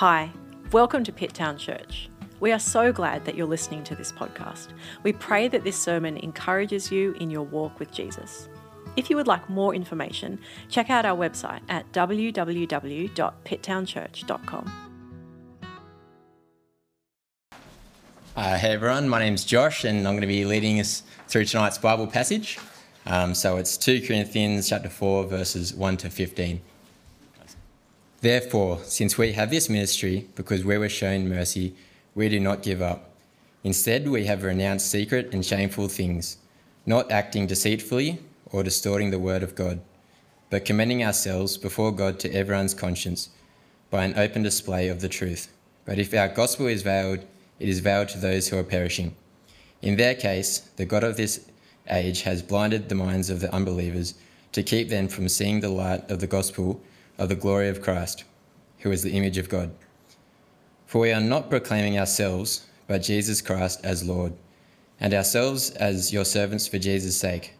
Hi, welcome to Pitt Town Church. We are so glad that you're listening to this podcast. We pray that this sermon encourages you in your walk with Jesus. If you would like more information, check out our website at www.pitttownchurch.com. Uh, hey everyone, my name's Josh, and I'm going to be leading us through tonight's Bible passage. Um, so it's 2 Corinthians chapter 4, verses 1 to 15. Therefore, since we have this ministry, because we were shown mercy, we do not give up. Instead, we have renounced secret and shameful things, not acting deceitfully or distorting the word of God, but commending ourselves before God to everyone's conscience by an open display of the truth. But if our gospel is veiled, it is veiled to those who are perishing. In their case, the God of this age has blinded the minds of the unbelievers to keep them from seeing the light of the gospel of the glory of Christ, who is the image of God. For we are not proclaiming ourselves, but Jesus Christ as Lord, and ourselves as your servants for Jesus' sake.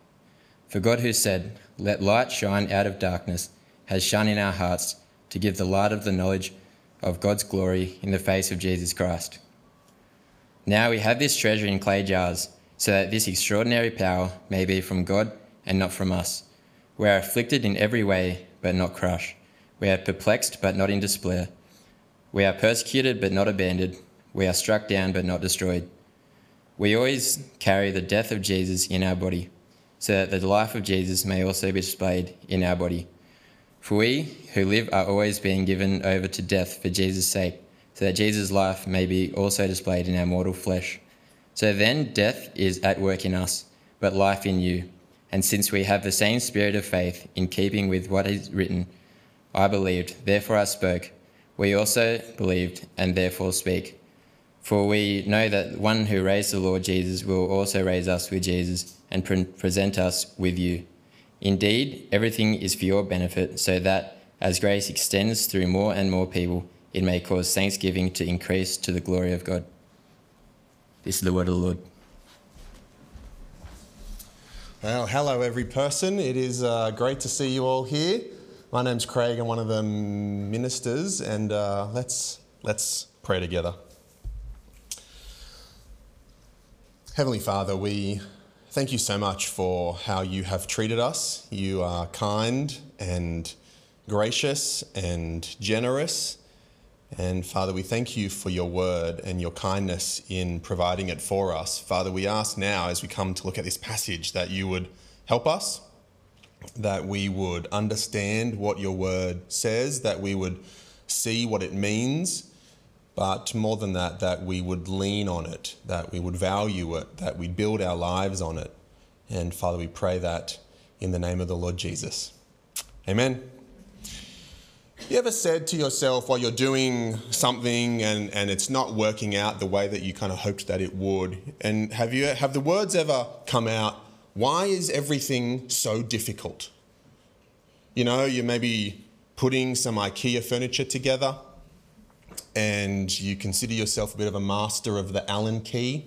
For God, who said, Let light shine out of darkness, has shone in our hearts to give the light of the knowledge of God's glory in the face of Jesus Christ. Now we have this treasure in clay jars, so that this extraordinary power may be from God and not from us. We are afflicted in every way, but not crushed we are perplexed, but not in despair. We are persecuted, but not abandoned. We are struck down, but not destroyed. We always carry the death of Jesus in our body, so that the life of Jesus may also be displayed in our body. For we who live are always being given over to death for Jesus' sake, so that Jesus' life may be also displayed in our mortal flesh. So then death is at work in us, but life in you. And since we have the same spirit of faith, in keeping with what is written, I believed, therefore I spoke. We also believed, and therefore speak. For we know that one who raised the Lord Jesus will also raise us with Jesus and pre- present us with you. Indeed, everything is for your benefit, so that as grace extends through more and more people, it may cause thanksgiving to increase to the glory of God. This is the word of the Lord. Well, hello, every person. It is uh, great to see you all here. My name's Craig. I'm one of the ministers, and uh, let's let's pray together. Heavenly Father, we thank you so much for how you have treated us. You are kind and gracious and generous. And Father, we thank you for your word and your kindness in providing it for us. Father, we ask now as we come to look at this passage that you would help us that we would understand what your word says, that we would see what it means, but more than that, that we would lean on it, that we would value it, that we build our lives on it. And Father, we pray that in the name of the Lord Jesus. Amen. You ever said to yourself while you're doing something and, and it's not working out the way that you kind of hoped that it would? And have you have the words ever come out, why is everything so difficult? You know, you may be putting some IKEA furniture together and you consider yourself a bit of a master of the Allen key.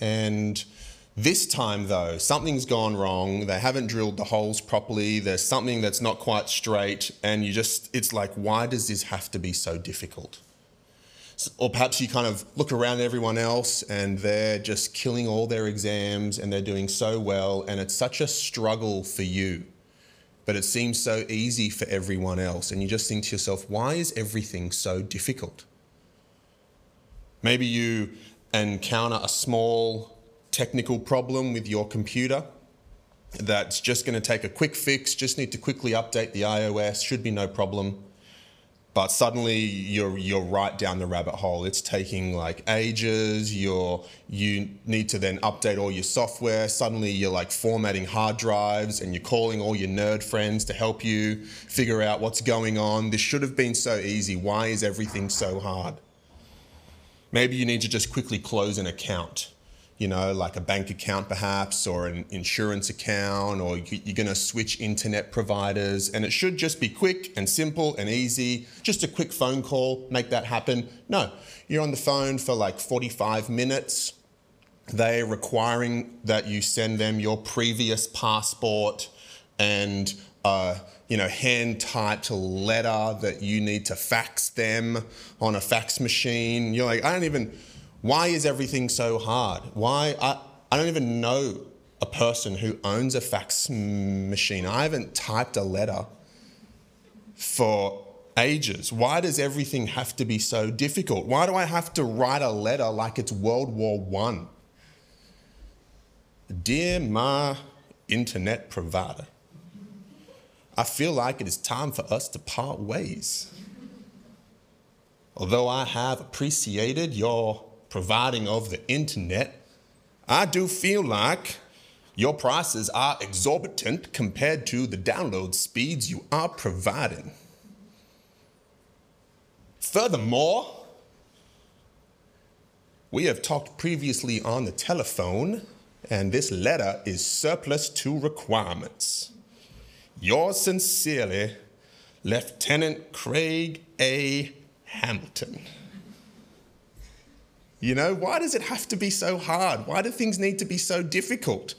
And this time, though, something's gone wrong. They haven't drilled the holes properly. There's something that's not quite straight. And you just, it's like, why does this have to be so difficult? Or perhaps you kind of look around everyone else and they're just killing all their exams and they're doing so well and it's such a struggle for you but it seems so easy for everyone else and you just think to yourself why is everything so difficult? Maybe you encounter a small technical problem with your computer that's just going to take a quick fix just need to quickly update the ios should be no problem but suddenly you're you're right down the rabbit hole. It's taking like ages. You're you need to then update all your software. Suddenly you're like formatting hard drives and you're calling all your nerd friends to help you figure out what's going on. This should have been so easy. Why is everything so hard? Maybe you need to just quickly close an account you know, like a bank account perhaps, or an insurance account, or you're going to switch internet providers. And it should just be quick and simple and easy. Just a quick phone call, make that happen. No, you're on the phone for like 45 minutes. They're requiring that you send them your previous passport and a you know hand typed letter that you need to fax them on a fax machine. You're like, I don't even. Why is everything so hard? Why I I don't even know a person who owns a fax machine. I haven't typed a letter for ages. Why does everything have to be so difficult? Why do I have to write a letter like it's World War One? Dear my internet provider, I feel like it is time for us to part ways. Although I have appreciated your providing of the internet, I do feel like your prices are exorbitant compared to the download speeds you are providing. Furthermore, we have talked previously on the telephone, and this letter is surplus to requirements. Yours sincerely, Lieutenant Craig A. Hamilton. You know, why does it have to be so hard? Why do things need to be so difficult?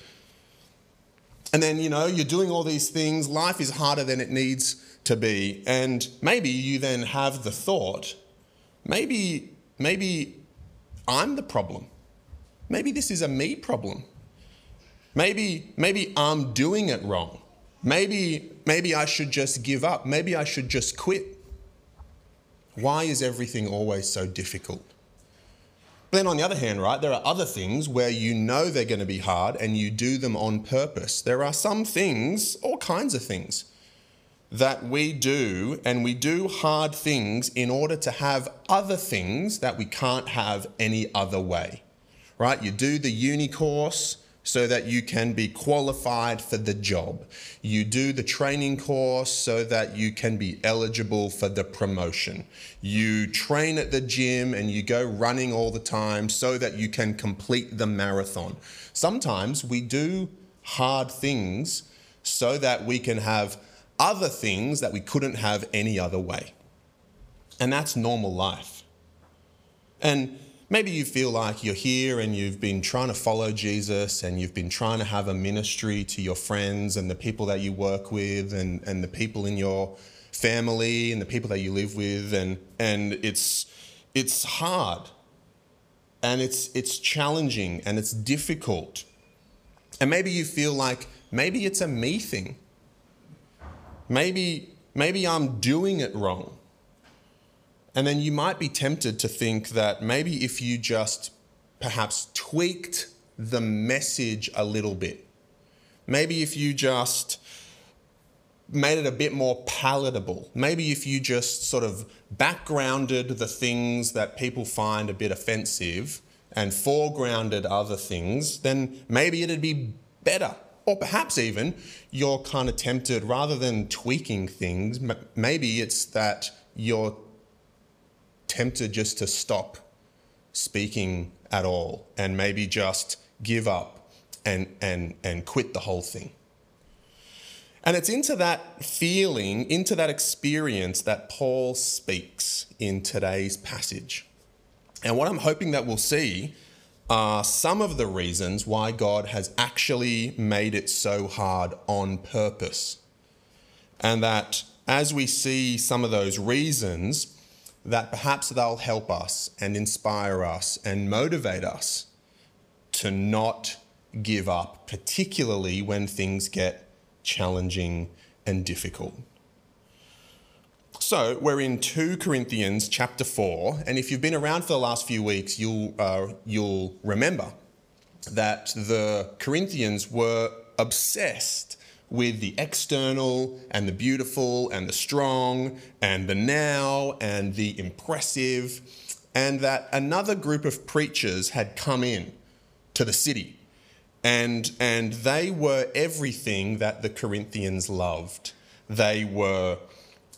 And then, you know, you're doing all these things, life is harder than it needs to be. And maybe you then have the thought, maybe, maybe I'm the problem. Maybe this is a me problem. Maybe, maybe I'm doing it wrong. Maybe, maybe I should just give up. Maybe I should just quit. Why is everything always so difficult? Then, on the other hand, right, there are other things where you know they're going to be hard and you do them on purpose. There are some things, all kinds of things, that we do, and we do hard things in order to have other things that we can't have any other way, right? You do the uni course so that you can be qualified for the job. You do the training course so that you can be eligible for the promotion. You train at the gym and you go running all the time so that you can complete the marathon. Sometimes we do hard things so that we can have other things that we couldn't have any other way. And that's normal life. And maybe you feel like you're here and you've been trying to follow Jesus and you've been trying to have a ministry to your friends and the people that you work with and, and the people in your family and the people that you live with and and it's it's hard and it's it's challenging and it's difficult. And maybe you feel like maybe it's a me thing. Maybe maybe I'm doing it wrong. And then you might be tempted to think that maybe if you just perhaps tweaked the message a little bit, maybe if you just made it a bit more palatable, maybe if you just sort of backgrounded the things that people find a bit offensive and foregrounded other things, then maybe it'd be better. Or perhaps even you're kind of tempted, rather than tweaking things, maybe it's that you're tempted just to stop speaking at all and maybe just give up and, and, and quit the whole thing. And it's into that feeling, into that experience that Paul speaks in today's passage. And what I'm hoping that we'll see are some of the reasons why God has actually made it so hard on purpose. And that as we see some of those reasons, that perhaps they'll help us and inspire us and motivate us to not give up, particularly when things get challenging and difficult. So, we're in 2 Corinthians chapter 4, and if you've been around for the last few weeks, you'll, uh, you'll remember that the Corinthians were obsessed with the external and the beautiful and the strong and the now and the impressive, and that another group of preachers had come in to the city. And, and they were everything that the Corinthians loved. They were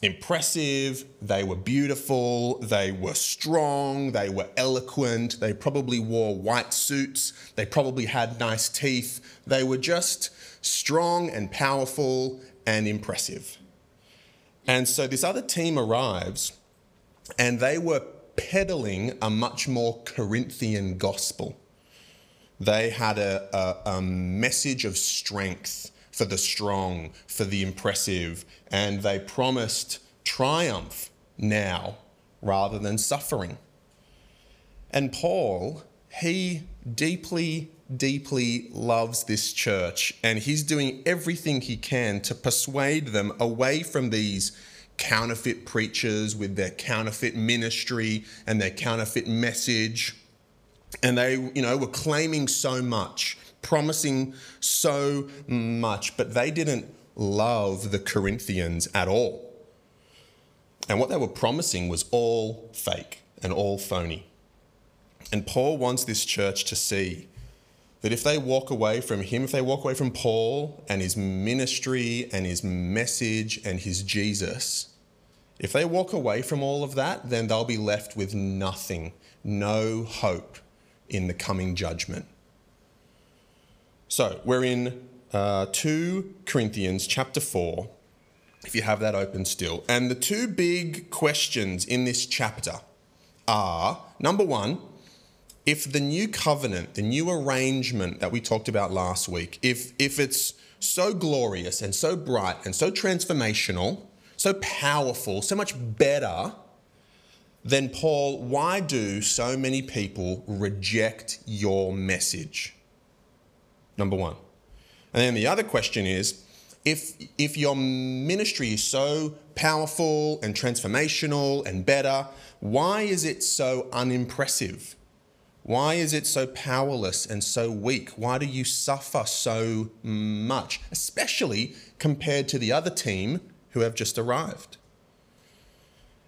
impressive, they were beautiful, they were strong, they were eloquent, they probably wore white suits, they probably had nice teeth. They were just strong and powerful and impressive. And so this other team arrives, and they were peddling a much more Corinthian gospel. They had a, a, a message of strength for the strong, for the impressive, and they promised triumph now rather than suffering. And Paul, he deeply, deeply loves this church, and he's doing everything he can to persuade them away from these counterfeit preachers with their counterfeit ministry and their counterfeit message. And they, you know, were claiming so much, promising so much, but they didn't love the Corinthians at all. And what they were promising was all fake and all phony. And Paul wants this church to see that if they walk away from him, if they walk away from Paul and his ministry and his message and his Jesus, if they walk away from all of that, then they'll be left with nothing, no hope in the coming judgment. So we're in uh, 2 Corinthians chapter 4, if you have that open still. And the two big questions in this chapter are number one, if the new covenant, the new arrangement that we talked about last week, if, if it's so glorious and so bright and so transformational, so powerful, so much better, then Paul, why do so many people reject your message? Number one. And then the other question is if, if your ministry is so powerful and transformational and better, why is it so unimpressive? Why is it so powerless and so weak? Why do you suffer so much, especially compared to the other team who have just arrived?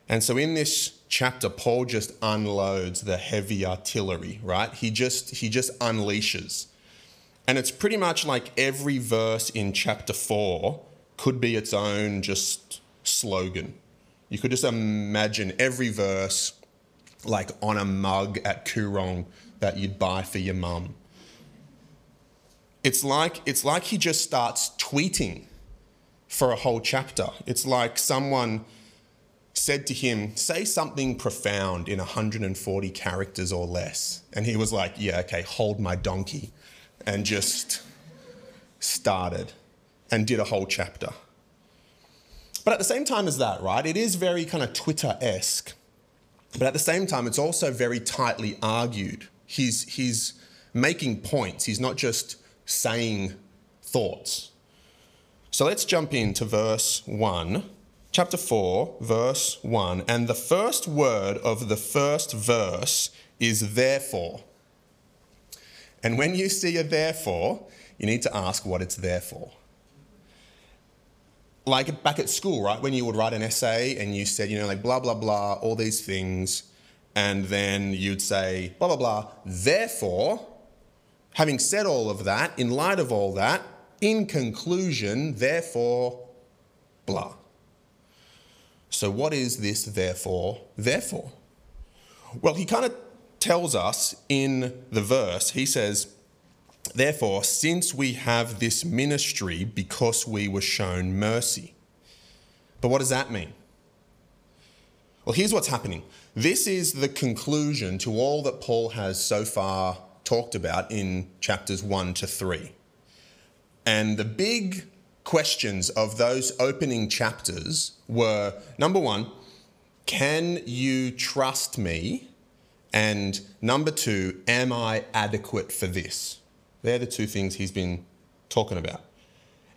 And so in this chapter, Paul just unloads the heavy artillery, right? He just he just unleashes. And it's pretty much like every verse in chapter four could be its own just slogan. You could just imagine every verse like on a mug at Koorong that you'd buy for your mum. It's like, it's like he just starts tweeting for a whole chapter. It's like someone said to him, Say something profound in 140 characters or less. And he was like, Yeah, okay, hold my donkey. And just started and did a whole chapter. But at the same time as that, right, it is very kind of Twitter esque. But at the same time, it's also very tightly argued. He's, he's making points, he's not just saying thoughts. So let's jump into verse 1, chapter 4, verse 1. And the first word of the first verse is therefore. And when you see a therefore, you need to ask what it's there for like back at school, right? When you would write an essay and you said, you know, like blah, blah, blah, all these things. And then you'd say, blah, blah, blah. Therefore, having said all of that, in light of all that, in conclusion, therefore, blah. So, what is this therefore, therefore? Well, he kind of tells us in the verse, he says, Therefore, since we have this ministry because we were shown mercy. But what does that mean? Well, here's what's happening. This is the conclusion to all that Paul has so far talked about in chapters 1 to 3. And the big questions of those opening chapters were number one, can you trust me? And number two, am I adequate for this? They're the two things he's been talking about.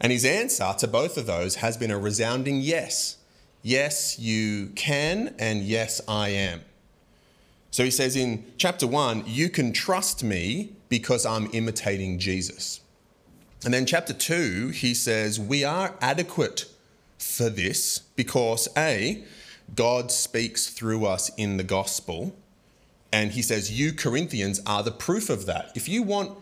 And his answer to both of those has been a resounding yes. Yes, you can, and yes, I am. So he says in chapter one, you can trust me because I'm imitating Jesus. And then chapter two, he says, we are adequate for this because A, God speaks through us in the gospel. And he says, you Corinthians are the proof of that. If you want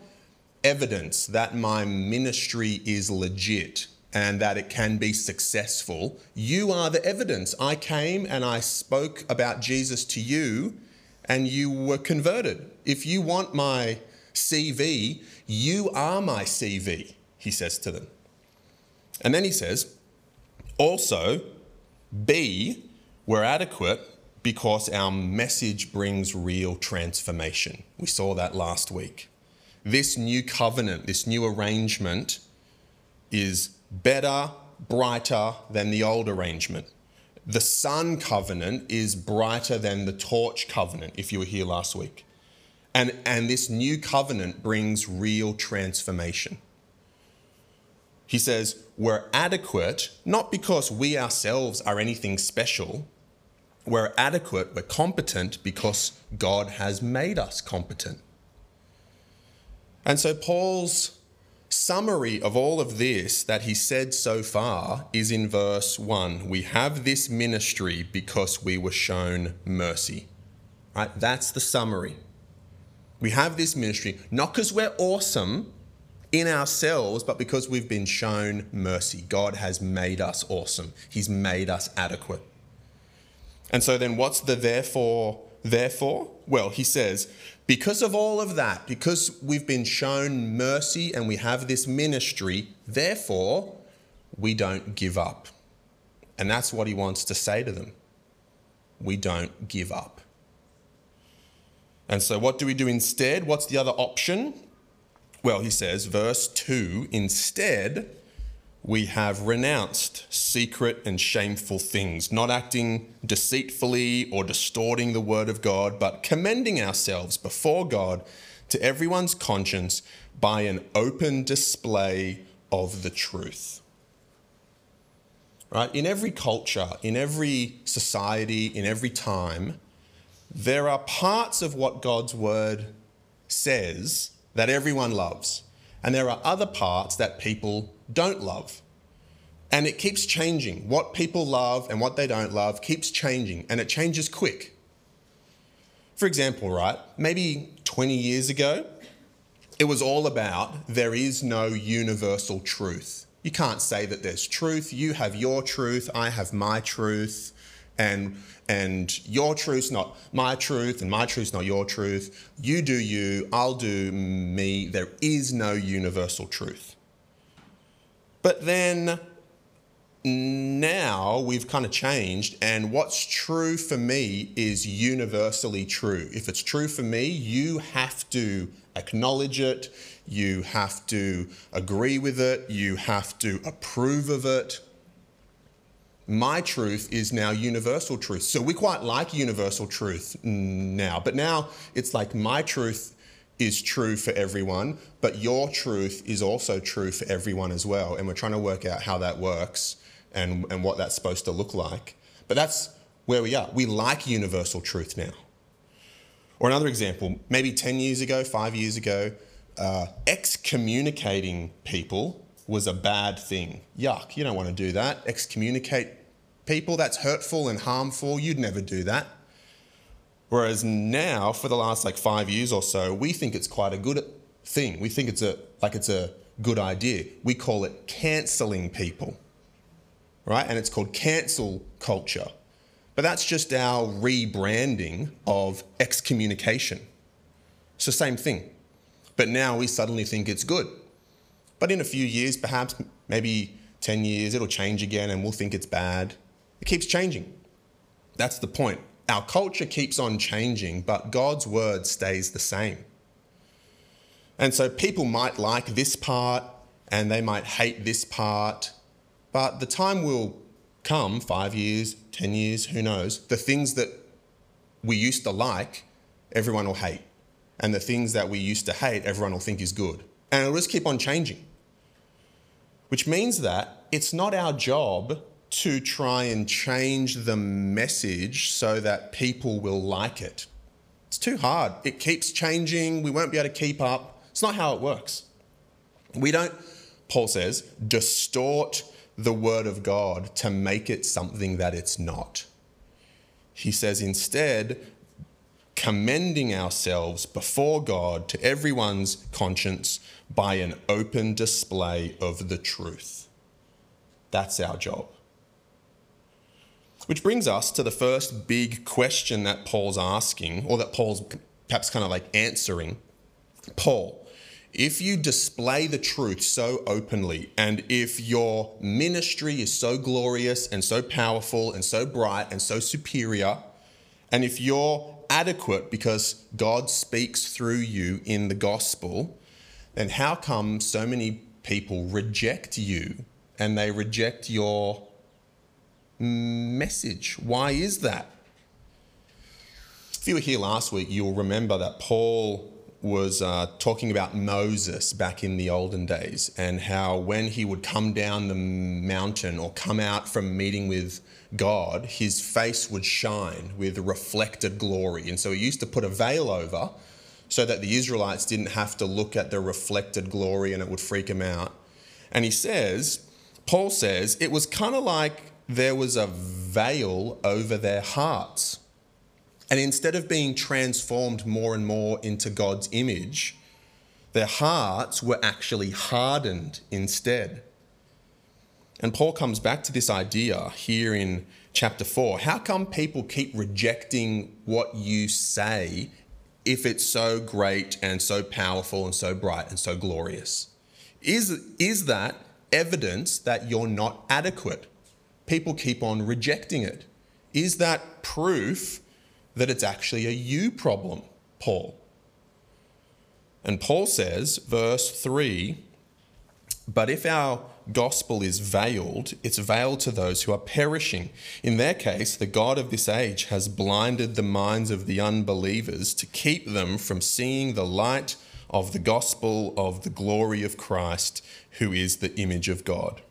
evidence that my ministry is legit and that it can be successful. You are the evidence. I came and I spoke about Jesus to you and you were converted. If you want my CV, you are my CV, he says to them. And then he says, also, B, we're adequate because our message brings real transformation. We saw that last week this new covenant, this new arrangement, is better, brighter than the old arrangement. The sun covenant is brighter than the torch covenant, if you were here last week. And, and this new covenant brings real transformation. He says, We're adequate, not because we ourselves are anything special. We're adequate, we're competent because God has made us competent. And so, Paul's summary of all of this that he said so far is in verse 1. We have this ministry because we were shown mercy. Right? That's the summary. We have this ministry not because we're awesome in ourselves, but because we've been shown mercy. God has made us awesome, He's made us adequate. And so then what's the therefore? Therefore, well, he says, because of all of that, because we've been shown mercy and we have this ministry, therefore, we don't give up. And that's what he wants to say to them. We don't give up. And so, what do we do instead? What's the other option? Well, he says, verse 2 instead, we have renounced secret and shameful things, not acting deceitfully or distorting the word of God, but commending ourselves before God to everyone's conscience by an open display of the truth. Right? In every culture, in every society, in every time, there are parts of what God's word says that everyone loves, and there are other parts that people don't love. And it keeps changing. What people love and what they don't love keeps changing, and it changes quick. For example, right, maybe 20 years ago, it was all about there is no universal truth. You can't say that there's truth. You have your truth, I have my truth and and your truth's not my truth and my truth's not your truth you do you i'll do me there is no universal truth but then now we've kind of changed and what's true for me is universally true if it's true for me you have to acknowledge it you have to agree with it you have to approve of it my truth is now universal truth. So we quite like universal truth now, but now it's like my truth is true for everyone, but your truth is also true for everyone as well. And we're trying to work out how that works and, and what that's supposed to look like. But that's where we are. We like universal truth now. Or another example, maybe 10 years ago, five years ago, uh, excommunicating people was a bad thing. Yuck, you don't want to do that. Excommunicate people, that's hurtful and harmful. You'd never do that. Whereas now, for the last like five years or so, we think it's quite a good thing. We think it's a like it's a good idea. We call it cancelling people, right? And it's called cancel culture. But that's just our rebranding of excommunication. It's the same thing. But now we suddenly think it's good. But in a few years, perhaps maybe 10 years, it'll change again and we'll think it's bad. It keeps changing. That's the point. Our culture keeps on changing, but God's word stays the same. And so people might like this part and they might hate this part, but the time will come five years, 10 years, who knows? The things that we used to like, everyone will hate. And the things that we used to hate, everyone will think is good. And it'll just keep on changing which means that it's not our job to try and change the message so that people will like it. It's too hard. It keeps changing. We won't be able to keep up. It's not how it works. We don't, Paul says, distort the word of God to make it something that it's not. He says instead, commending ourselves before God to everyone's conscience by an open display of the truth. That's our job. Which brings us to the first big question that Paul's asking, or that Paul's perhaps kind of like answering. Paul, if you display the truth so openly, and if your ministry is so glorious and so powerful and so bright and so superior, and if you're adequate because God speaks through you in the gospel, then how come so many people reject you and they reject your message. Why is that? If you were here last week, you'll remember that Paul was uh, talking about Moses back in the olden days and how when he would come down the mountain or come out from meeting with God, his face would shine with reflected glory. And so he used to put a veil over so that the Israelites didn't have to look at the reflected glory and it would freak them out. And he says, Paul says, it was kind of like there was a veil over their hearts. And instead of being transformed more and more into God's image, their hearts were actually hardened instead. And Paul comes back to this idea here in chapter 4. How come people keep rejecting what you say if it's so great and so powerful and so bright and so glorious? Is, is that evidence that you're not adequate? People keep on rejecting it. Is that proof that it's actually a you problem, Paul. And Paul says, verse 3 But if our gospel is veiled, it's veiled to those who are perishing. In their case, the God of this age has blinded the minds of the unbelievers to keep them from seeing the light of the gospel of the glory of Christ, who is the image of God.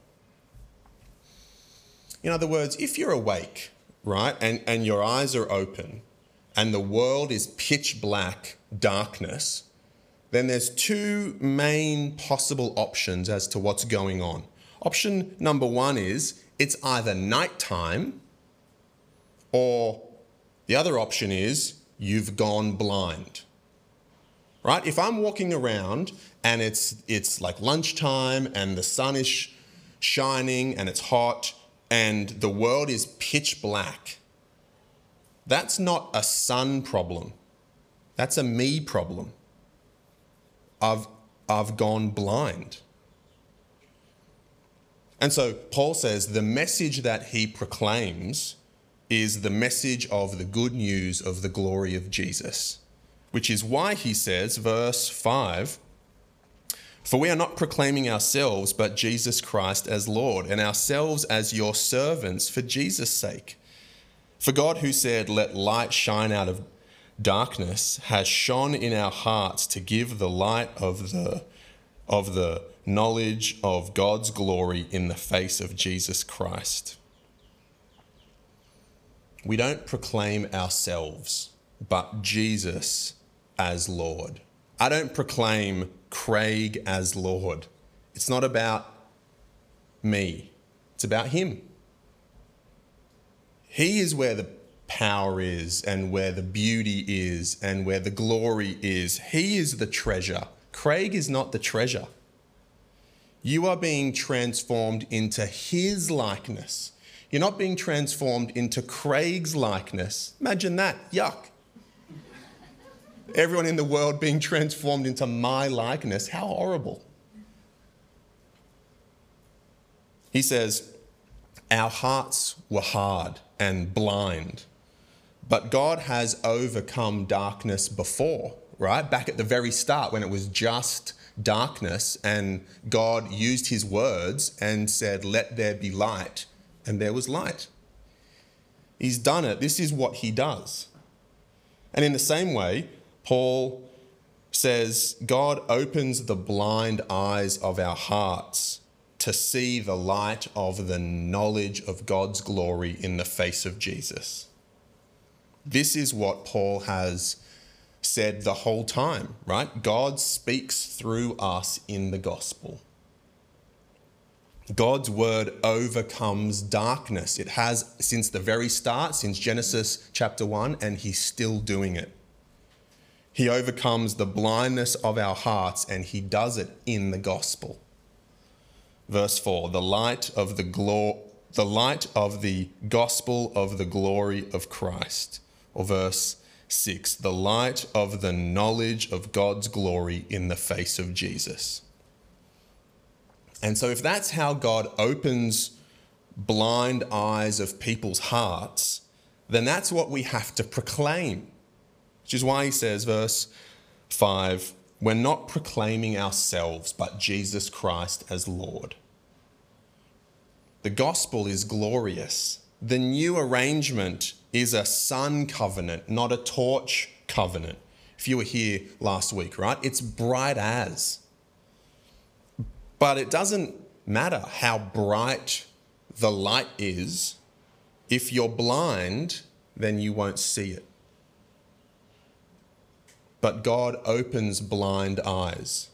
In other words, if you're awake, right, and, and your eyes are open, and the world is pitch black darkness, then there's two main possible options as to what's going on. Option number one is it's either nighttime, or the other option is you've gone blind. Right? If I'm walking around and it's it's like lunchtime and the sun is shining and it's hot and the world is pitch black that's not a sun problem. That's a me problem. I've, I've gone blind. And so Paul says the message that he proclaims is the message of the good news of the glory of Jesus, which is why he says, verse 5 For we are not proclaiming ourselves, but Jesus Christ as Lord, and ourselves as your servants for Jesus' sake. For God, who said, Let light shine out of darkness, has shone in our hearts to give the light of the, of the knowledge of God's glory in the face of Jesus Christ. We don't proclaim ourselves, but Jesus as Lord. I don't proclaim Craig as Lord. It's not about me, it's about Him. He is where the power is and where the beauty is and where the glory is. He is the treasure. Craig is not the treasure. You are being transformed into his likeness. You're not being transformed into Craig's likeness. Imagine that. Yuck. Everyone in the world being transformed into my likeness. How horrible. He says, Our hearts were hard and blind. But God has overcome darkness before, right? Back at the very start when it was just darkness and God used his words and said, Let there be light, and there was light. He's done it. This is what he does. And in the same way, Paul says, God opens the blind eyes of our hearts to see the light of the knowledge of God's glory in the face of Jesus. This is what Paul has said the whole time, right? God speaks through us in the gospel. God's word overcomes darkness. It has since the very start, since Genesis chapter 1, and he's still doing it. He overcomes the blindness of our hearts, and he does it in the gospel. Verse 4 the light of the glory the light of the gospel of the glory of Christ. Or verse 6 the light of the knowledge of God's glory in the face of Jesus. And so if that's how God opens blind eyes of people's hearts then that's what we have to proclaim which is why he says verse 5 we're not proclaiming ourselves, but Jesus Christ as Lord. The gospel is glorious. The new arrangement is a sun covenant, not a torch covenant. If you were here last week, right? It's bright as. But it doesn't matter how bright the light is. If you're blind, then you won't see it. But God opens blind eyes,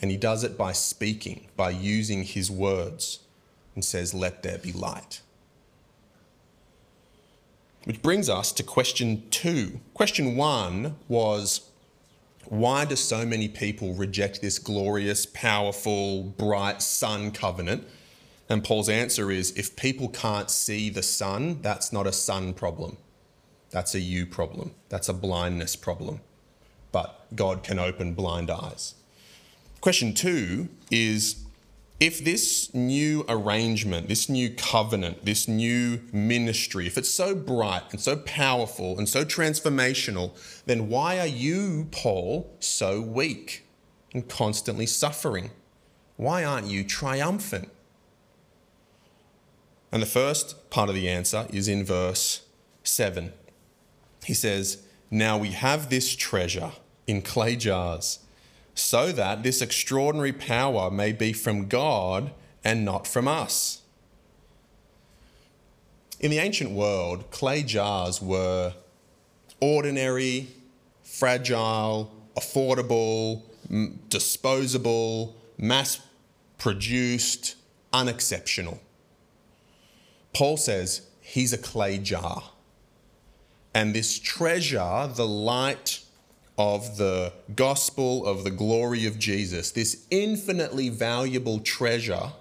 and He does it by speaking, by using His words, and says, Let there be light. Which brings us to question two. Question one was why do so many people reject this glorious, powerful, bright sun covenant? And Paul's answer is if people can't see the sun, that's not a sun problem. That's a you problem. That's a blindness problem but God can open blind eyes. Question two is if this new arrangement, this new covenant, this new ministry, if it's so bright and so powerful and so transformational, then why are you, Paul, so weak and constantly suffering? Why aren't you triumphant? And the first part of the answer is in verse 7. He says, now we have this treasure in clay jars, so that this extraordinary power may be from God and not from us. In the ancient world, clay jars were ordinary, fragile, affordable, disposable, mass produced, unexceptional. Paul says he's a clay jar. And this treasure, the light of the gospel of the glory of Jesus, this infinitely valuable treasure,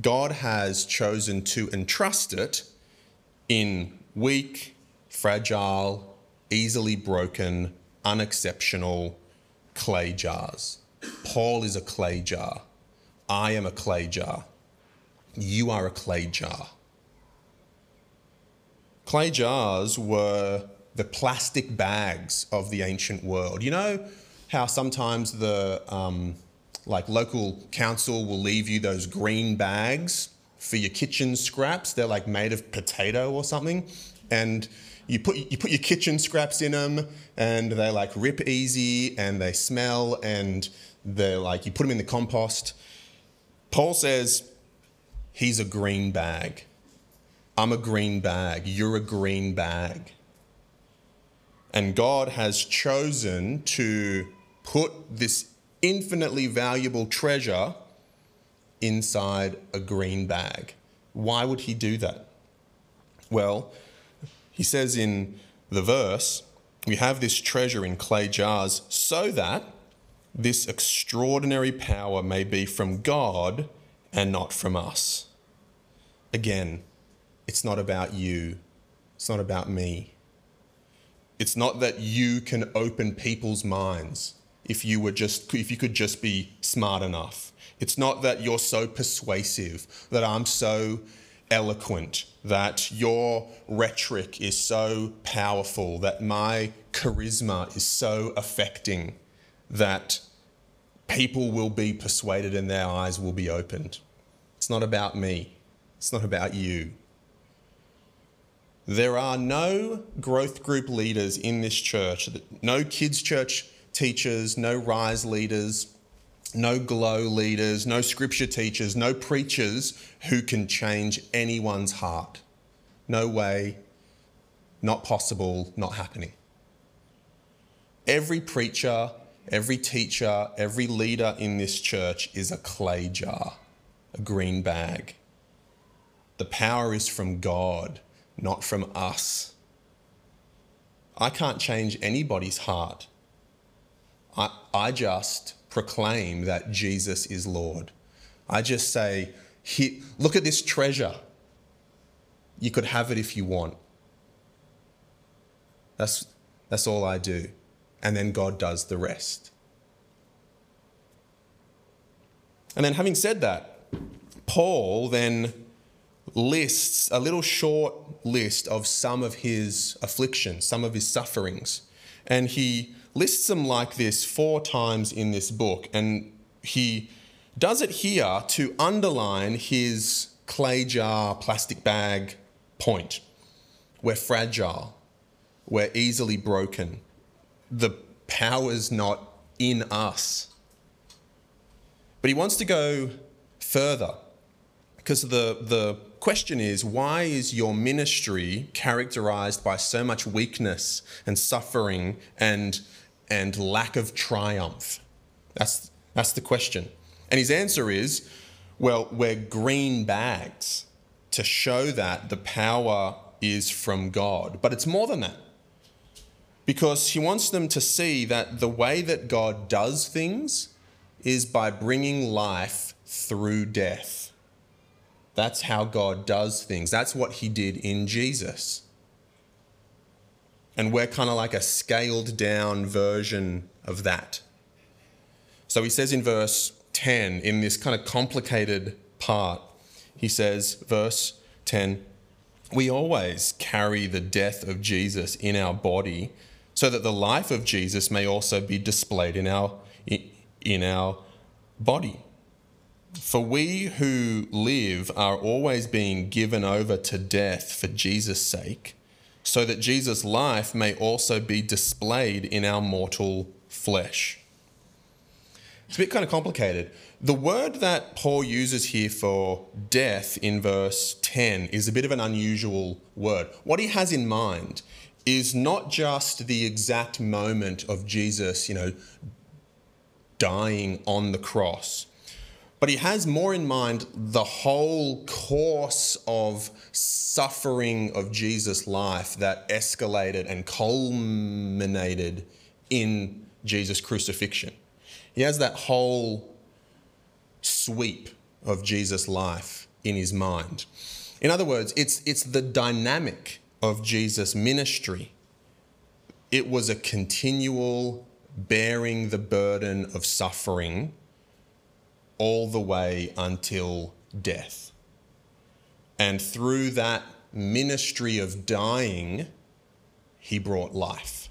God has chosen to entrust it in weak, fragile, easily broken, unexceptional clay jars. Paul is a clay jar. I am a clay jar. You are a clay jar. Clay jars were the plastic bags of the ancient world. You know how sometimes the um, like local council will leave you those green bags for your kitchen scraps. They're like made of potato or something, and you put you put your kitchen scraps in them, and they like rip easy, and they smell, and they're like you put them in the compost. Paul says he's a green bag. I'm a green bag. You're a green bag. And God has chosen to put this infinitely valuable treasure inside a green bag. Why would He do that? Well, He says in the verse, we have this treasure in clay jars so that this extraordinary power may be from God and not from us. Again, it's not about you, it's not about me. It's not that you can open people's minds if you were just if you could just be smart enough. It's not that you're so persuasive, that I'm so eloquent, that your rhetoric is so powerful, that my charisma is so affecting that people will be persuaded and their eyes will be opened. It's not about me. It's not about you. There are no growth group leaders in this church, no kids' church teachers, no rise leaders, no glow leaders, no scripture teachers, no preachers who can change anyone's heart. No way, not possible, not happening. Every preacher, every teacher, every leader in this church is a clay jar, a green bag. The power is from God not from us. I can't change anybody's heart. I, I just proclaim that Jesus is Lord. I just say, look at this treasure. You could have it if you want. That's, that's all I do. And then God does the rest. And then, having said that, Paul then lists a little short list of some of his afflictions, some of his sufferings. And he lists them like this four times in this book. And he does it here to underline his clay jar, plastic bag point. We're fragile, we're easily broken. The power's not in us. But he wants to go further because the, the question is why is your ministry characterized by so much weakness and suffering and, and lack of triumph? That's, that's the question. And his answer is well, we're green bags to show that the power is from God. But it's more than that. Because he wants them to see that the way that God does things is by bringing life through death. That's how God does things. That's what he did in Jesus. And we're kind of like a scaled down version of that. So he says in verse 10, in this kind of complicated part, he says, verse 10, we always carry the death of Jesus in our body so that the life of Jesus may also be displayed in our, in our body. For we who live are always being given over to death for Jesus' sake, so that Jesus' life may also be displayed in our mortal flesh. It's a bit kind of complicated. The word that Paul uses here for death in verse 10 is a bit of an unusual word. What he has in mind is not just the exact moment of Jesus, you know, dying on the cross, but he has more in mind the whole course of suffering of Jesus' life that escalated and culminated in Jesus' crucifixion. He has that whole sweep of Jesus' life in his mind. In other words, it's, it's the dynamic of Jesus' ministry. It was a continual bearing the burden of suffering all the way until death. And through that ministry of dying, he brought life,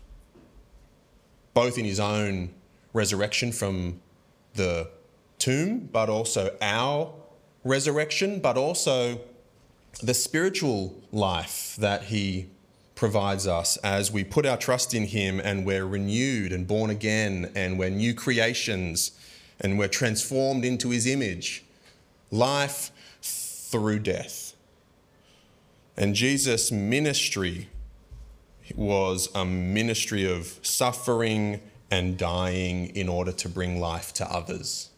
both in his own resurrection from the tomb, but also our resurrection, but also the spiritual life that He provides us as we put our trust in Him and we're renewed and born again and we're new creations and we're transformed into His image. Life through death. And Jesus' ministry was a ministry of suffering and dying in order to bring life to others.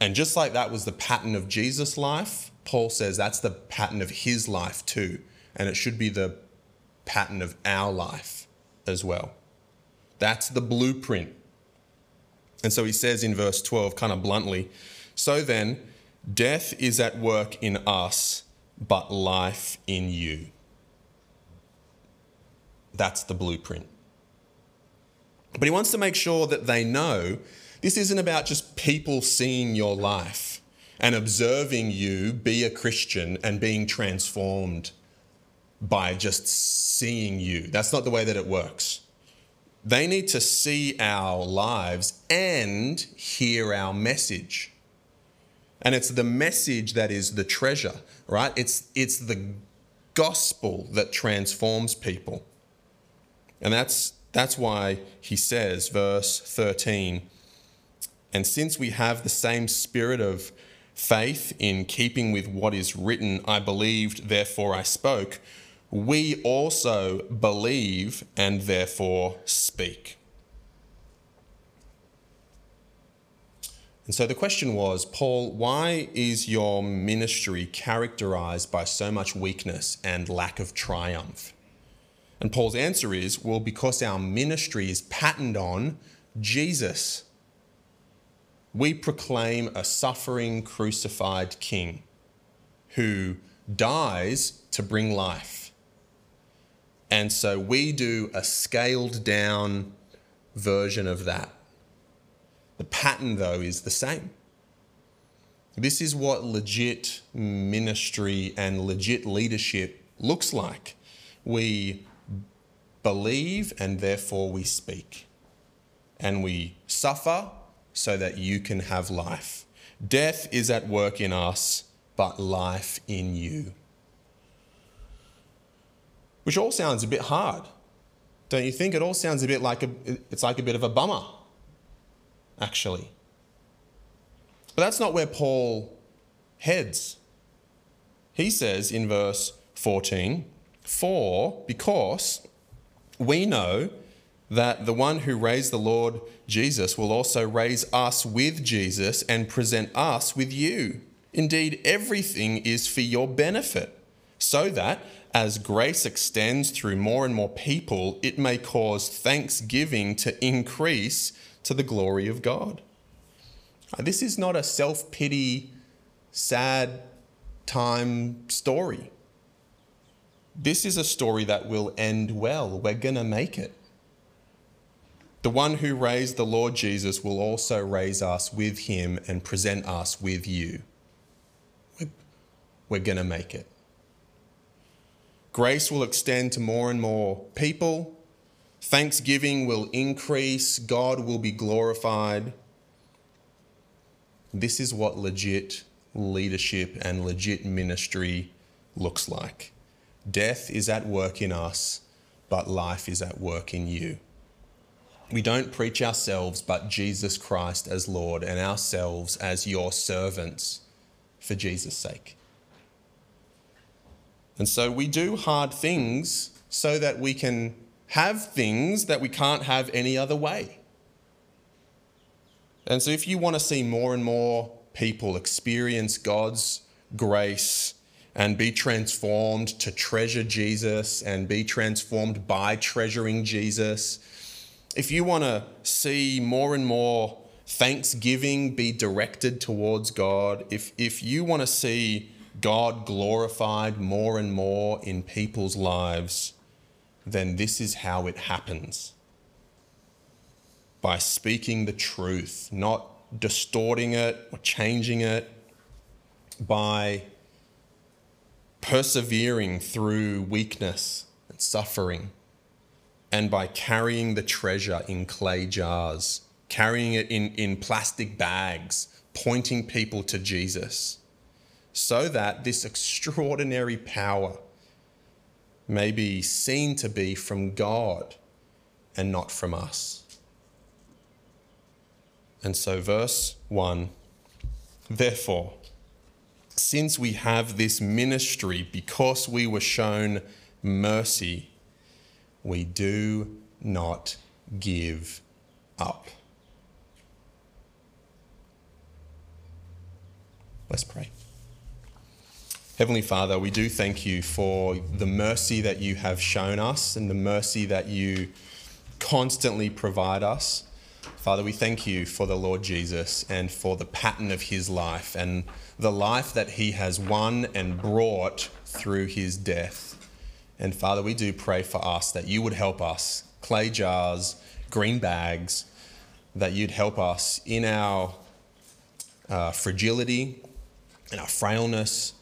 And just like that was the pattern of Jesus' life, Paul says that's the pattern of his life too. And it should be the pattern of our life as well. That's the blueprint. And so he says in verse 12, kind of bluntly So then, death is at work in us, but life in you. That's the blueprint. But he wants to make sure that they know this isn't about just people seeing your life and observing you be a Christian and being transformed by just seeing you. That's not the way that it works. They need to see our lives and hear our message. And it's the message that is the treasure, right? It's, it's the gospel that transforms people. And that's, that's why he says, verse 13, and since we have the same spirit of faith in keeping with what is written, I believed, therefore I spoke, we also believe and therefore speak. And so the question was, Paul, why is your ministry characterized by so much weakness and lack of triumph? And Paul's answer is, well, because our ministry is patterned on Jesus we proclaim a suffering, crucified king who dies to bring life. And so we do a scaled down version of that. The pattern, though, is the same. This is what legit ministry and legit leadership looks like. We believe and therefore we speak. And we suffer so that you can have life. Death is at work in us, but life in you. Which all sounds a bit hard, don't you think? It all sounds a bit like a, it's like a bit of a bummer, actually. But that's not where Paul heads. He says in verse 14, For, because we know that the one who raised the Lord Jesus will also raise us with Jesus and present us with you. Indeed, everything is for your benefit, so that as grace extends through more and more people, it may cause thanksgiving to increase to the glory of God. This is not a self pity, sad time story. This is a story that will end well. We're going to make it. The one who raised the Lord Jesus will also raise us with him and present us with you. We're going to make it. Grace will extend to more and more people. Thanksgiving will increase. God will be glorified. This is what legit leadership and legit ministry looks like. Death is at work in us, but life is at work in you. We don't preach ourselves, but Jesus Christ as Lord and ourselves as your servants for Jesus' sake. And so we do hard things so that we can have things that we can't have any other way. And so if you want to see more and more people experience God's grace and be transformed to treasure Jesus and be transformed by treasuring Jesus, if you want to see more and more thanksgiving be directed towards God, if, if you want to see God glorified more and more in people's lives, then this is how it happens. By speaking the truth, not distorting it or changing it, by persevering through weakness and suffering and by carrying the treasure in clay jars, carrying it in, in plastic bags, pointing people to Jesus, so that this extraordinary power may be seen to be from God and not from us. And so, verse 1 Therefore, since we have this ministry because we were shown mercy, we do not give up. Let's pray. Heavenly Father, we do thank you for the mercy that you have shown us and the mercy that you constantly provide us. Father, we thank you for the Lord Jesus and for the pattern of his life and the life that he has won and brought through his death. And Father, we do pray for us that you would help us, clay jars, green bags, that you'd help us in our uh, fragility and our frailness,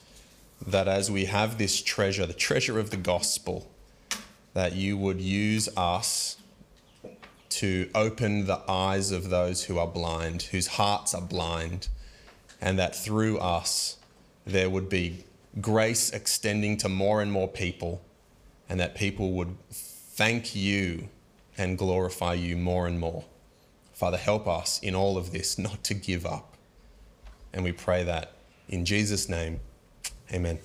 that as we have this treasure, the treasure of the gospel, that you would use us to open the eyes of those who are blind, whose hearts are blind, and that through us there would be grace extending to more and more people and that people would thank you and glorify you more and more. Father, help us in all of this not to give up. And we pray that in Jesus' name, amen.